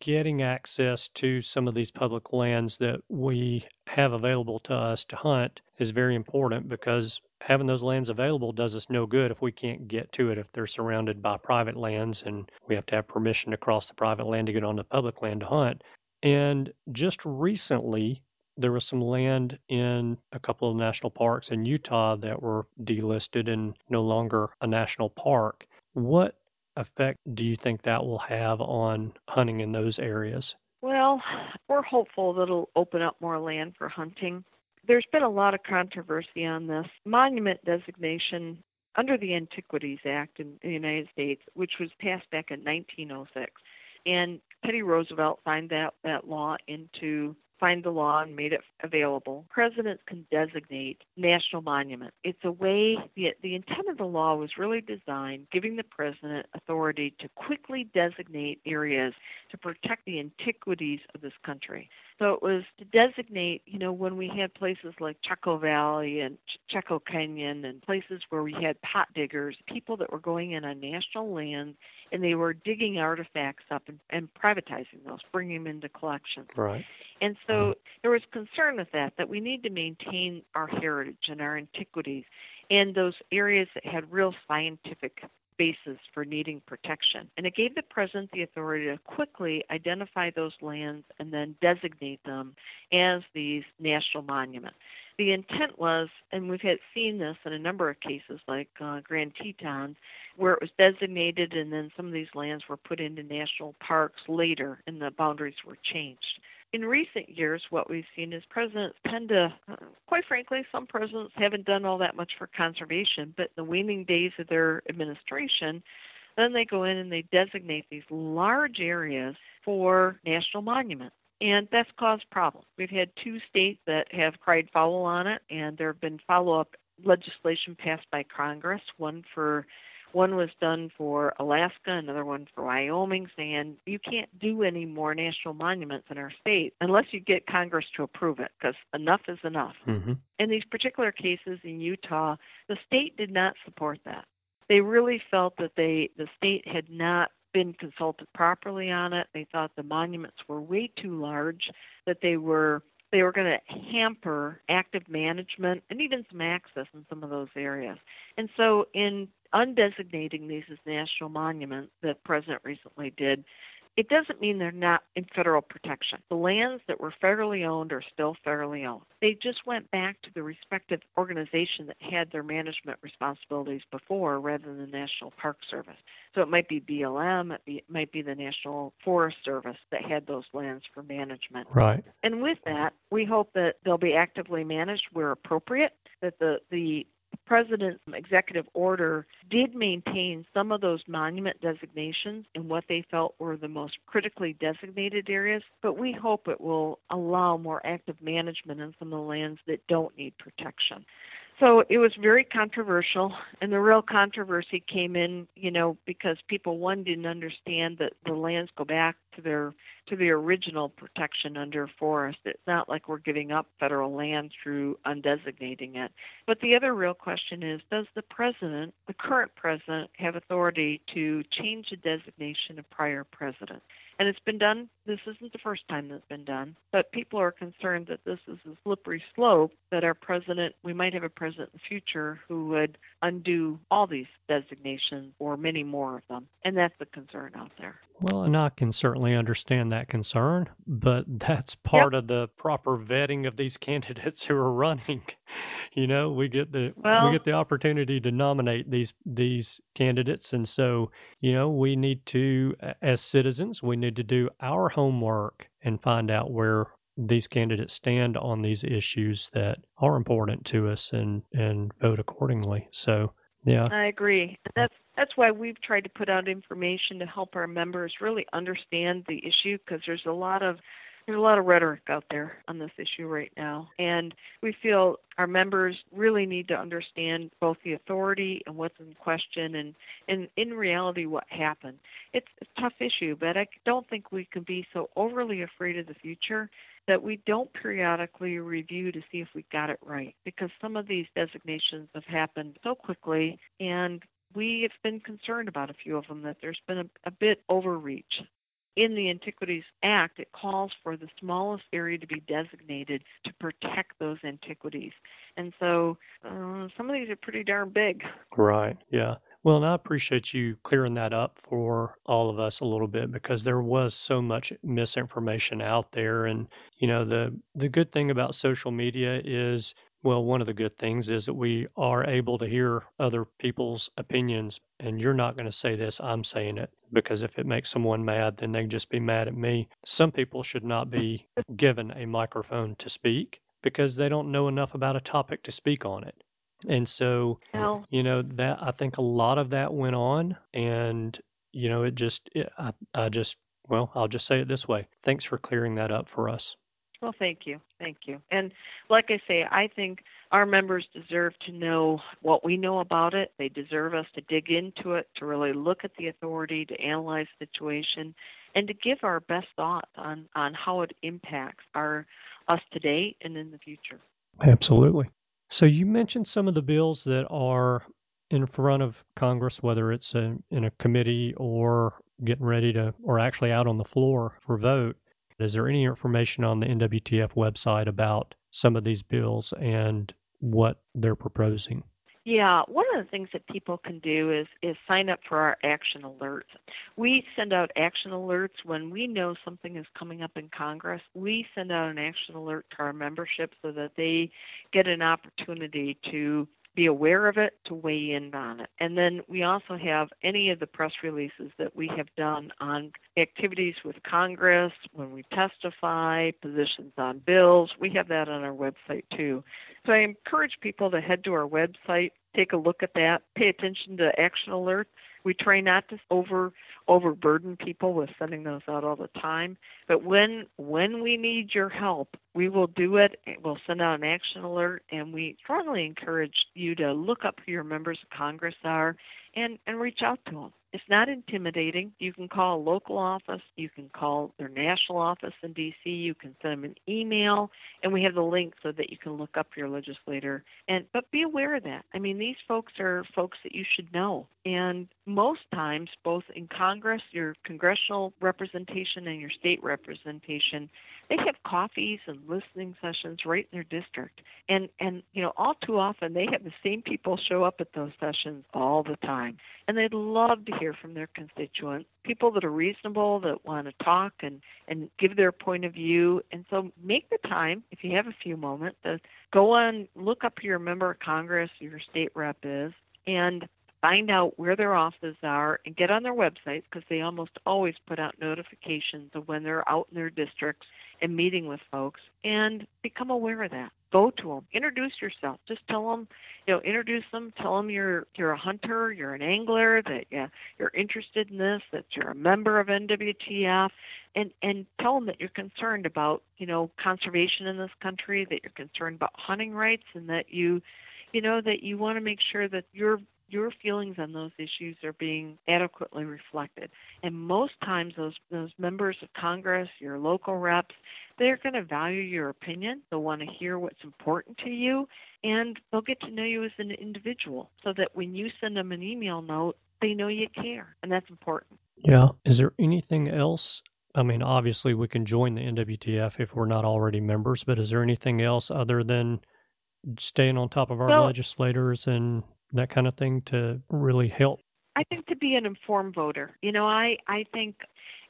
getting access to some of these public lands that we have available to us to hunt is very important because having those lands available does us no good if we can't get to it if they're surrounded by private lands and we have to have permission to cross the private land to get onto public land to hunt. And just recently, there was some land in a couple of national parks in Utah that were delisted and no longer a national park. What effect do you think that will have on hunting in those areas? Well, we're hopeful that it'll open up more land for hunting there's been a lot of controversy on this. Monument designation under the Antiquities Act in the United States, which was passed back in 1906. And Teddy Roosevelt signed that, that law into signed the law and made it available. Presidents can designate national monuments. It's a way, the, the intent of the law was really designed giving the president authority to quickly designate areas to protect the antiquities of this country. So it was to designate, you know, when we had places like Chaco Valley and Chaco Canyon and places where we had pot diggers, people that were going in on national lands and they were digging artifacts up and, and privatizing those, bringing them into collections. Right. And so mm-hmm. there was concern with that, that we need to maintain our heritage and our antiquities and those areas that had real scientific basis for needing protection. And it gave the president the authority to quickly identify those lands and then designate them as these national monuments. The intent was, and we've had seen this in a number of cases like uh, Grand Tetons, where it was designated and then some of these lands were put into national parks later and the boundaries were changed in recent years, what we've seen is presidents tend to, uh, quite frankly, some presidents haven't done all that much for conservation, but in the waning days of their administration, then they go in and they designate these large areas for national monuments. And that's caused problems. We've had two states that have cried foul on it, and there have been follow up legislation passed by Congress, one for one was done for Alaska, another one for Wyoming, saying you can't do any more national monuments in our state unless you get Congress to approve it, because enough is enough. Mm-hmm. In these particular cases in Utah, the state did not support that. They really felt that they the state had not been consulted properly on it. They thought the monuments were way too large, that they were they were going to hamper active management and even some access in some of those areas. And so, in undesignating these as national monuments that president recently did, it doesn't mean they're not in federal protection. The lands that were federally owned are still federally owned. They just went back to the respective organization that had their management responsibilities before rather than the National Park Service. So it might be BLM, it might be the National Forest Service that had those lands for management. Right. And with that, we hope that they'll be actively managed where appropriate, that the, the president's executive order did maintain some of those monument designations in what they felt were the most critically designated areas, but we hope it will allow more active management in some of the lands that don't need protection. So it was very controversial, and the real controversy came in, you know, because people one didn't understand that the lands go back to their to the original protection under forest. It's not like we're giving up federal land through undesignating it. But the other real question is, does the president, the current president, have authority to change the designation of prior presidents? And it's been done. This isn't the first time that's been done. But people are concerned that this is a slippery slope, that our president, we might have a president in the future who would undo all these designations or many more of them. And that's the concern out there. Well, and I can certainly understand that concern, but that's part yep. of the proper vetting of these candidates who are running. You know, we get the well, we get the opportunity to nominate these these candidates, and so you know we need to, as citizens, we need to do our homework and find out where these candidates stand on these issues that are important to us, and and vote accordingly. So yeah. I agree. That's that's why we've tried to put out information to help our members really understand the issue because there's a lot of there's a lot of rhetoric out there on this issue right now. And we feel our members really need to understand both the authority and what's in question and, and in reality what happened. It's a tough issue, but I don't think we can be so overly afraid of the future that we don't periodically review to see if we got it right because some of these designations have happened so quickly and we have been concerned about a few of them that there's been a, a bit overreach in the Antiquities Act, it calls for the smallest area to be designated to protect those antiquities. And so uh, some of these are pretty darn big. Right, yeah. Well, and I appreciate you clearing that up for all of us a little bit because there was so much misinformation out there. And, you know, the, the good thing about social media is well, one of the good things is that we are able to hear other people's opinions, and you're not going to say this, I'm saying it, because if it makes someone mad, then they just be mad at me. Some people should not be given a microphone to speak, because they don't know enough about a topic to speak on it. And so, Well, you know, that I think a lot of that went on, and you know, it just, it, I, I just, well, I'll just say it this way. Thanks for clearing that up for us. Well, thank you, thank you. And like I say, I think our members deserve to know what we know about it. They deserve us to dig into it, to really look at the authority, to analyze the situation, and to give our best thoughts on on how it impacts our us today and in the future. Absolutely. So you mentioned some of the bills that are in front of Congress, whether it's in a committee or getting ready to, or actually out on the floor for vote. Is there any information on the NWTF website about some of these bills and what they're proposing? Yeah, one of the things that people can do is is sign up for our action alerts. We send out action alerts when we know something is coming up in Congress. We send out an action alert to our membership so that they get an opportunity to be aware of it, to weigh in on it. And then we also have any of the press releases that we have done on activities with Congress, when we testify, positions on bills. We have that on our website too. So I encourage people to head to our website, take a look at that, pay attention to action alerts. We try not to over overburden people with sending those out all the time. But when when we need your help, we will do it. We'll send out an action alert, and we strongly encourage you to look up who your members of Congress are and and reach out to them. It's not intimidating. You can call a local office, you can call their national office in DC, you can send them an email, and we have the link so that you can look up your legislator. And but be aware of that. I mean, these folks are folks that you should know. And most times, both in Congress, your congressional representation and your state representation, they have coffees and listening sessions right in their district. And and you know, all too often they have the same people show up at those sessions all the time. And they'd love to hear from their constituents, people that are reasonable, that want to talk and and give their point of view. And so make the time, if you have a few moments, to go on, look up your member of Congress, your state rep is, and find out where their offices are and get on their websites because they almost always put out notifications of when they're out in their districts and meeting with folks and become aware of that. Go to them introduce yourself. Just tell them you know introduce them tell them you're you're a hunter you're an angler that yeah, you're interested in this that you're a member of NWTF and and tell them that you're concerned about you know conservation in this country that you're concerned about hunting rights and that you you know that you want to make sure that your your feelings on those issues are being adequately reflected. And most times, those those members of Congress, your local reps, they're going to value your opinion. They'll want to hear what's important to you, and they'll get to know you as an individual, so that when you send them an email note, they know you care, and that's important. Yeah. Is there anything else? I mean, obviously, we can join the NWTF if we're not already members, but is there anything else other than staying on top of our Well- legislators and that kind of thing to really help? I think to be an informed voter. You know, I I think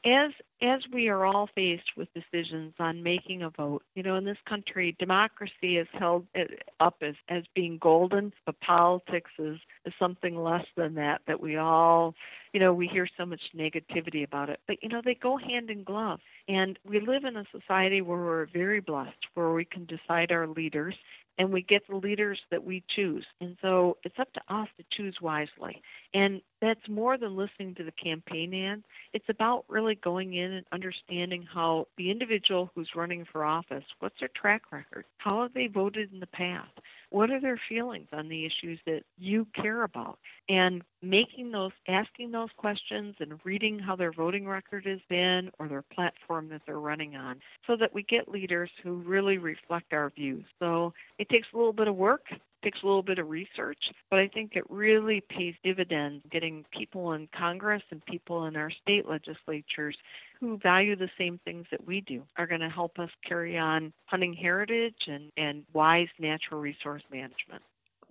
as as we are all faced with decisions on making a vote, you know, in this country, democracy is held uh, up as as being golden, but politics is is something less than that. That we all, you know, we hear so much negativity about it, but you know, they go hand in glove. And we live in a society where we're very blessed, where we can decide our leaders and we get the leaders that we choose. And so it's up to us to choose wisely. And that's more than listening to the campaign ads. It's about really going in and understanding how the individual who's running for office, what's their track record? How have they voted in the past? What are their feelings on the issues that you care about? And making those, asking those questions and reading how their voting record has been or their platform that they're running on so that we get leaders who really reflect our views. So it takes a little bit of work, takes a little bit of research, but I think it really pays dividends getting people in Congress and people in our state legislatures who value the same things that we do are going to help us carry on hunting heritage and, and wise natural resource management.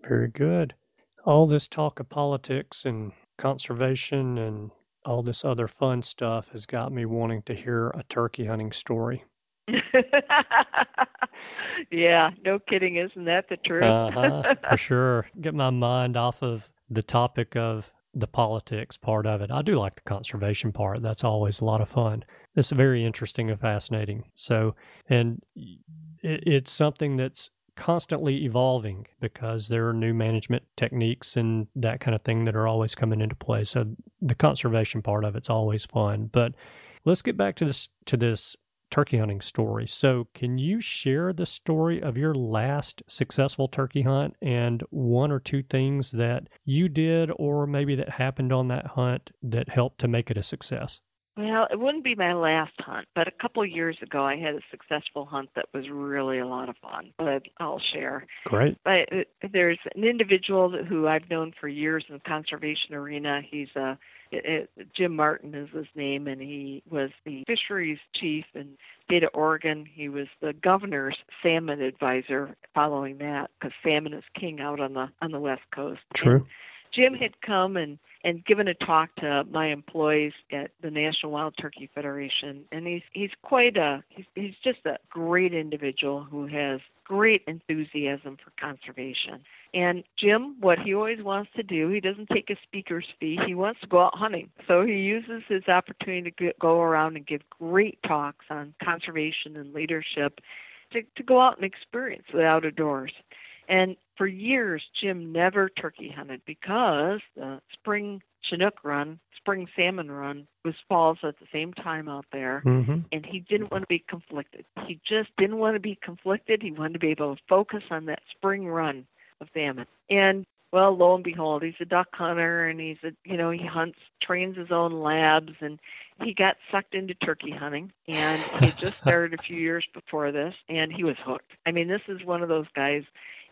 Very good. All this talk of politics and conservation and all this other fun stuff has got me wanting to hear a turkey hunting story. yeah, no kidding, isn't that the truth? uh-huh, for sure. Get my mind off of the topic of the politics part of it. I do like the conservation part. That's always a lot of fun. It's very interesting and fascinating. So, and it, it's something that's constantly evolving because there are new management techniques and that kind of thing that are always coming into play. So the conservation part of it's always fun. But let's get back to this to this turkey hunting story. So, can you share the story of your last successful turkey hunt and one or two things that you did or maybe that happened on that hunt that helped to make it a success? Well, it wouldn't be my last hunt, but a couple of years ago I had a successful hunt that was really a lot of fun. But I'll share. Great. But uh, there's an individual who I've known for years in the conservation arena. He's a it, it, Jim Martin is his name, and he was the fisheries chief in of Oregon. He was the governor's salmon advisor following that, because salmon is king out on the on the west coast. True. And Jim had come and and given a talk to my employees at the National Wild Turkey Federation, and he's he's quite a he's, he's just a great individual who has great enthusiasm for conservation. And Jim, what he always wants to do, he doesn't take a speaker's fee. He wants to go out hunting. So he uses his opportunity to go around and give great talks on conservation and leadership to, to go out and experience the outdoors. And for years, Jim never turkey hunted because the spring Chinook run, spring salmon run, was falls at the same time out there, mm-hmm. and he didn't want to be conflicted. He just didn't want to be conflicted. He wanted to be able to focus on that spring run of salmon. And well, lo and behold, he's a duck hunter, and he's a you know he hunts, trains his own labs, and he got sucked into turkey hunting. And he just started a few years before this, and he was hooked. I mean, this is one of those guys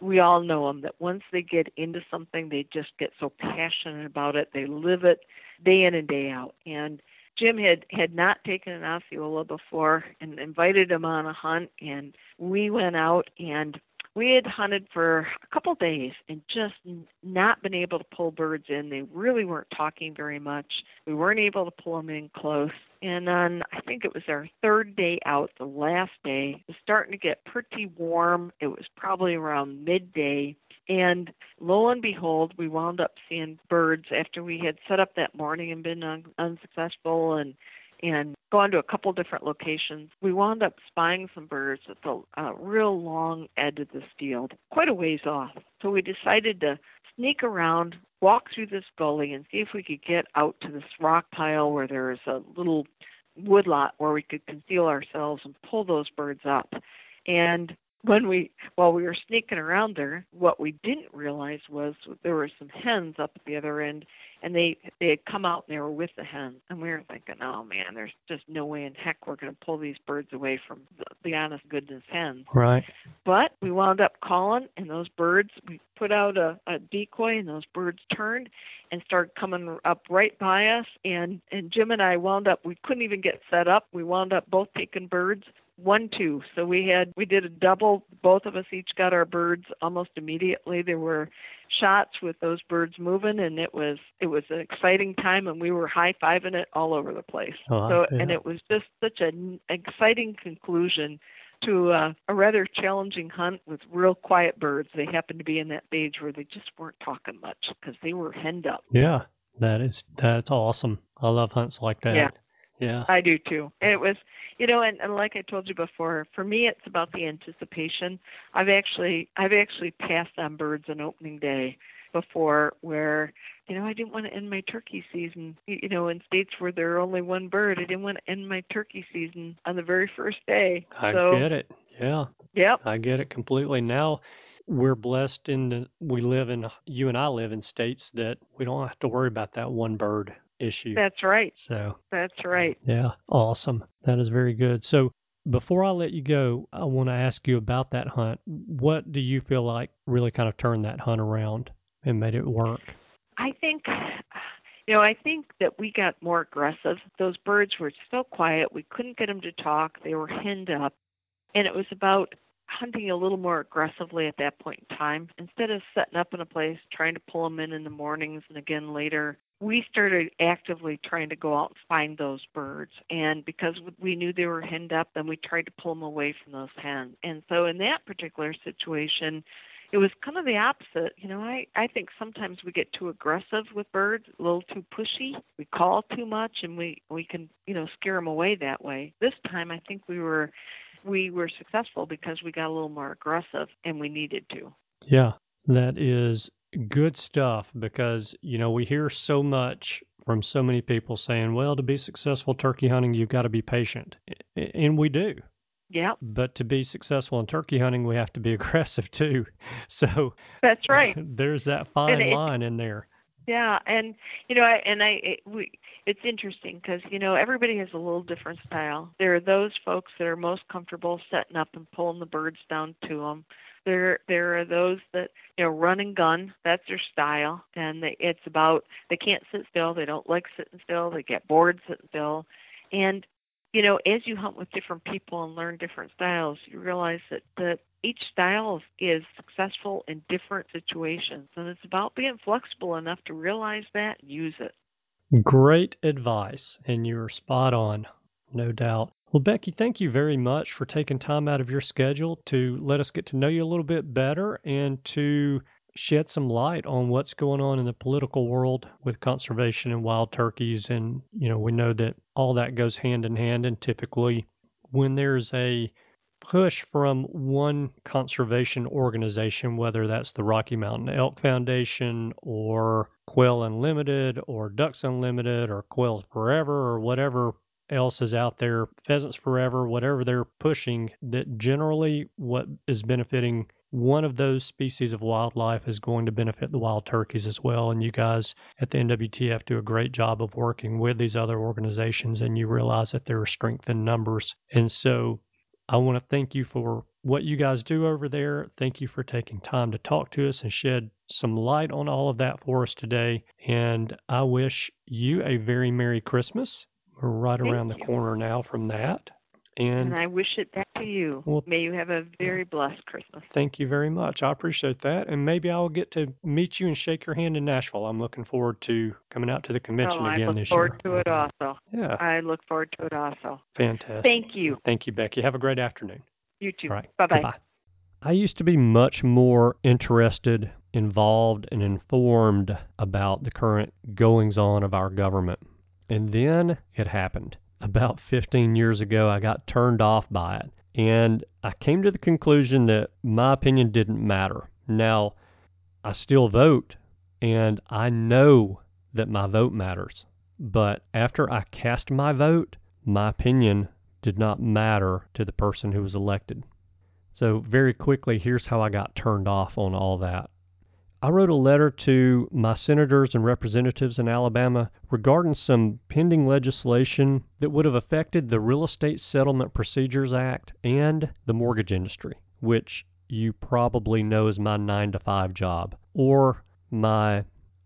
we all know them that once they get into something, they just get so passionate about it. They live it day in and day out. And Jim had had not taken an Osceola before and invited him on a hunt, and we went out and we had hunted for a couple days and just not been able to pull birds in. They really weren't talking very much. We weren't able to pull them in close. And on, I think it was our third day out, the last day, it was starting to get pretty warm. It was probably around midday. And lo and behold, we wound up seeing birds after we had set up that morning and been un- unsuccessful and and gone to a couple different locations. We wound up spying some birds at the uh, real long edge of this field, quite a ways off. So we decided to sneak around, walk through this gully, and see if we could get out to this rock pile where there is a little woodlot where we could conceal ourselves and pull those birds up. And when we while we were sneaking around there, what we didn't realize was there were some hens up at the other end, and they they had come out and they were with the hens, and we were thinking, oh man, there's just no way in heck we're going to pull these birds away from the, the honest goodness hens. Right. But we wound up calling, and those birds we put out a, a decoy, and those birds turned and started coming up right by us, and and Jim and I wound up we couldn't even get set up. We wound up both taking birds one two. So we had we did a double. Both of us each got our birds almost immediately. There were shots with those birds moving and it was it was an exciting time and we were high fiving it all over the place. Oh, so yeah. and it was just such an exciting conclusion to uh, a rather challenging hunt with real quiet birds. They happened to be in that stage where they just weren't talking much because they were henned up. Yeah that is that's awesome. I love hunts like that. Yeah yeah. I do too. And it was you know and, and like i told you before for me it's about the anticipation. I've actually i've actually passed on birds on opening day before where you know i didn't want to end my turkey season you know in states where there are only one bird. I didn't want to end my turkey season on the very first day. I so, get it. Yeah. Yep. I get it completely. Now we're blessed in the, we live in you and i live in states that we don't have to worry about that one bird issue. That's right. So that's right. Yeah, awesome. That is very good. So before I let you go, I want to ask you about that hunt. What do you feel like really kind of turned that hunt around and made it work? I think you know, I think that we got more aggressive. Those birds were so quiet. We couldn't get them to talk. They were henned up. And it was about hunting a little more aggressively at that point in time. Instead of setting up in a place, trying to pull them in in the mornings and again later, we started actively trying to go out and find those birds. And because we knew they were henned up, then we tried to pull them away from those hens. And so in that particular situation, it was kind of the opposite. You know, I I think sometimes we get too aggressive with birds, a little too pushy. We call too much, and we we can you know scare them away that way. This time, I think we were we were successful because we got a little more aggressive and we needed to. Yeah, that is good stuff because, you know, we hear so much from so many people saying, well, to be successful turkey hunting, you've got to be patient. And we do. Yeah. But to be successful in turkey hunting, we have to be aggressive too. So that's right. There's that fine it, line in there. Yeah, and you know, I, and I, it, we, it's interesting because you know everybody has a little different style. There are those folks that are most comfortable setting up and pulling the birds down to them. There, there are those that you know run and gun. That's their style, and they, it's about they can't sit still. They don't like sitting still. They get bored sitting still, and you know as you hunt with different people and learn different styles, you realize that that each style is successful in different situations, and it's about being flexible enough to realize that and use it. Great advice, and you're spot on, no doubt. Well, Becky, thank you very much for taking time out of your schedule to let us get to know you a little bit better and to shed some light on what's going on in the political world with conservation and wild turkeys. And, you know, we know that all that goes hand in hand. And typically, when there's a push from one conservation organization, whether that's the Rocky Mountain Elk Foundation or Quail Unlimited or Ducks Unlimited or Quails Forever or whatever else is out there, Pheasants Forever, whatever they're pushing, that generally what is benefiting one of those species of wildlife is going to benefit the wild turkeys as well. And you guys at the NWTF do a great job of working with these other organizations, and you realize that there are strength in numbers. And so I want to thank you for what you guys do over there. Thank you for taking time to talk to us and shed some light on all of that for us today. And I wish you a very Merry Christmas we're right Thank around you. the corner now from that. And, and, I wish it back to you. Well, May you have a very blessed Christmas. Thank you very much. I appreciate that. And maybe I'll get to meet you and shake your hand in Nashville. I'm looking forward to coming out to the convention oh, again this year. I look forward to it also. Yeah. I look forward to it also. Fantastic. Thank you. Thank you, Becky. Have a great afternoon. You too. All right. Bye bye. I used to be much more interested, involved, and informed about the current goings on of our government. And then it happened. About 15 years ago, I got turned off by it. And I came to the conclusion that my opinion didn't matter. Now, I still vote, and I know that my vote matters. But after I cast my vote, my opinion did not matter to the person who was elected. So, very quickly, here's how I got turned off on all that. I wrote a letter to my senators and representatives in Alabama regarding some pending legislation that would have affected the Real Estate Settlement Procedures Act and the mortgage industry, which you probably know is my 9 to 5 job, or my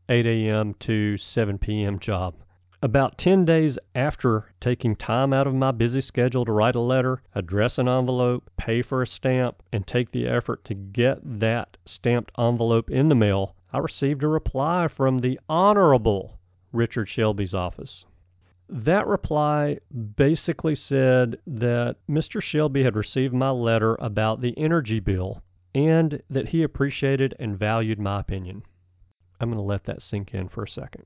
8 a.m. to 7 p.m. job. About 10 days after taking time out of my busy schedule to write a letter, address an envelope, pay for a stamp, and take the effort to get that stamped envelope in the mail, I received a reply from the Honorable Richard Shelby's office. That reply basically said that Mr. Shelby had received my letter about the energy bill and that he appreciated and valued my opinion. I'm going to let that sink in for a second.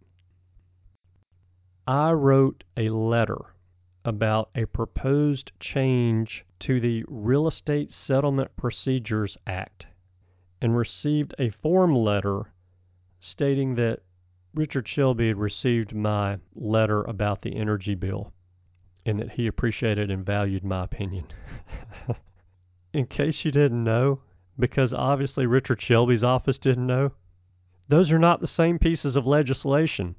I wrote a letter about a proposed change to the Real Estate Settlement Procedures Act and received a form letter stating that Richard Shelby had received my letter about the energy bill and that he appreciated and valued my opinion. In case you didn't know, because obviously Richard Shelby's office didn't know, those are not the same pieces of legislation.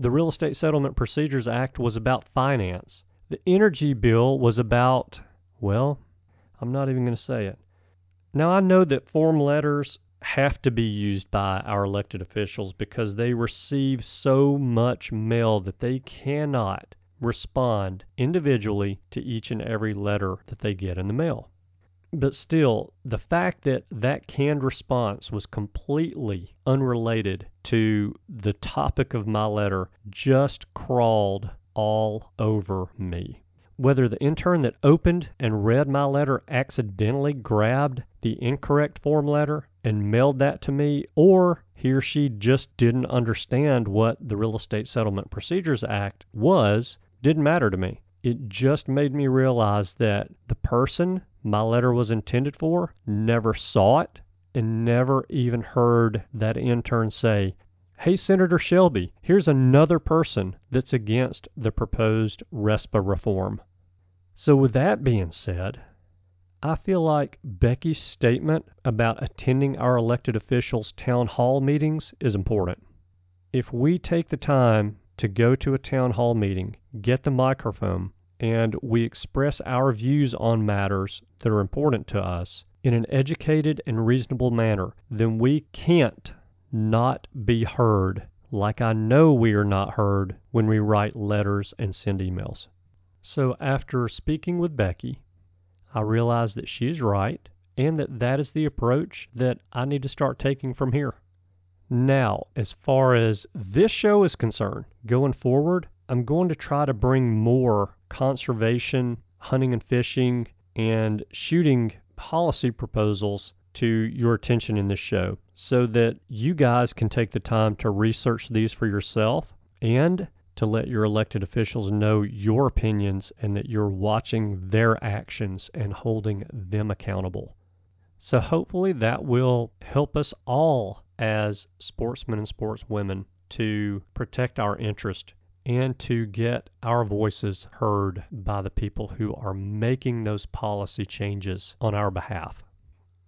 The Real Estate Settlement Procedures Act was about finance. The energy bill was about, well, I'm not even going to say it. Now, I know that form letters have to be used by our elected officials because they receive so much mail that they cannot respond individually to each and every letter that they get in the mail. But still, the fact that that canned response was completely unrelated to the topic of my letter just crawled all over me. Whether the intern that opened and read my letter accidentally grabbed the incorrect form letter and mailed that to me, or he or she just didn't understand what the Real Estate Settlement Procedures Act was, didn't matter to me. It just made me realize that the person my letter was intended for never saw it and never even heard that intern say, Hey, Senator Shelby, here's another person that's against the proposed RESPA reform. So, with that being said, I feel like Becky's statement about attending our elected officials' town hall meetings is important. If we take the time to go to a town hall meeting, get the microphone, and we express our views on matters that are important to us in an educated and reasonable manner, then we can't not be heard like I know we are not heard when we write letters and send emails. So, after speaking with Becky, I realized that she is right and that that is the approach that I need to start taking from here. Now, as far as this show is concerned, going forward, I'm going to try to bring more conservation, hunting and fishing, and shooting policy proposals to your attention in this show so that you guys can take the time to research these for yourself and to let your elected officials know your opinions and that you're watching their actions and holding them accountable. So, hopefully, that will help us all as sportsmen and sportswomen to protect our interest and to get our voices heard by the people who are making those policy changes on our behalf.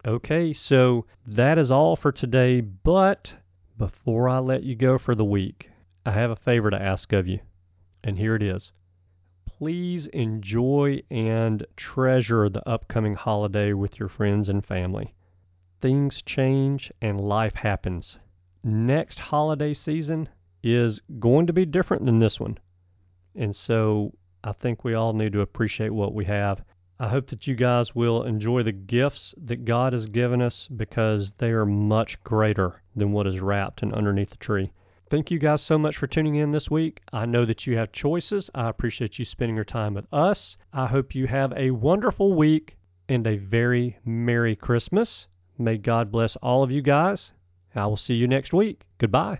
Okay, so that is all for today, but before I let you go for the week, I have a favor to ask of you, and here it is. Please enjoy and treasure the upcoming holiday with your friends and family. Things change and life happens. Next holiday season is going to be different than this one. And so I think we all need to appreciate what we have I hope that you guys will enjoy the gifts that God has given us because they are much greater than what is wrapped and underneath the tree. Thank you guys so much for tuning in this week. I know that you have choices. I appreciate you spending your time with us. I hope you have a wonderful week and a very Merry Christmas. May God bless all of you guys. I will see you next week. Goodbye.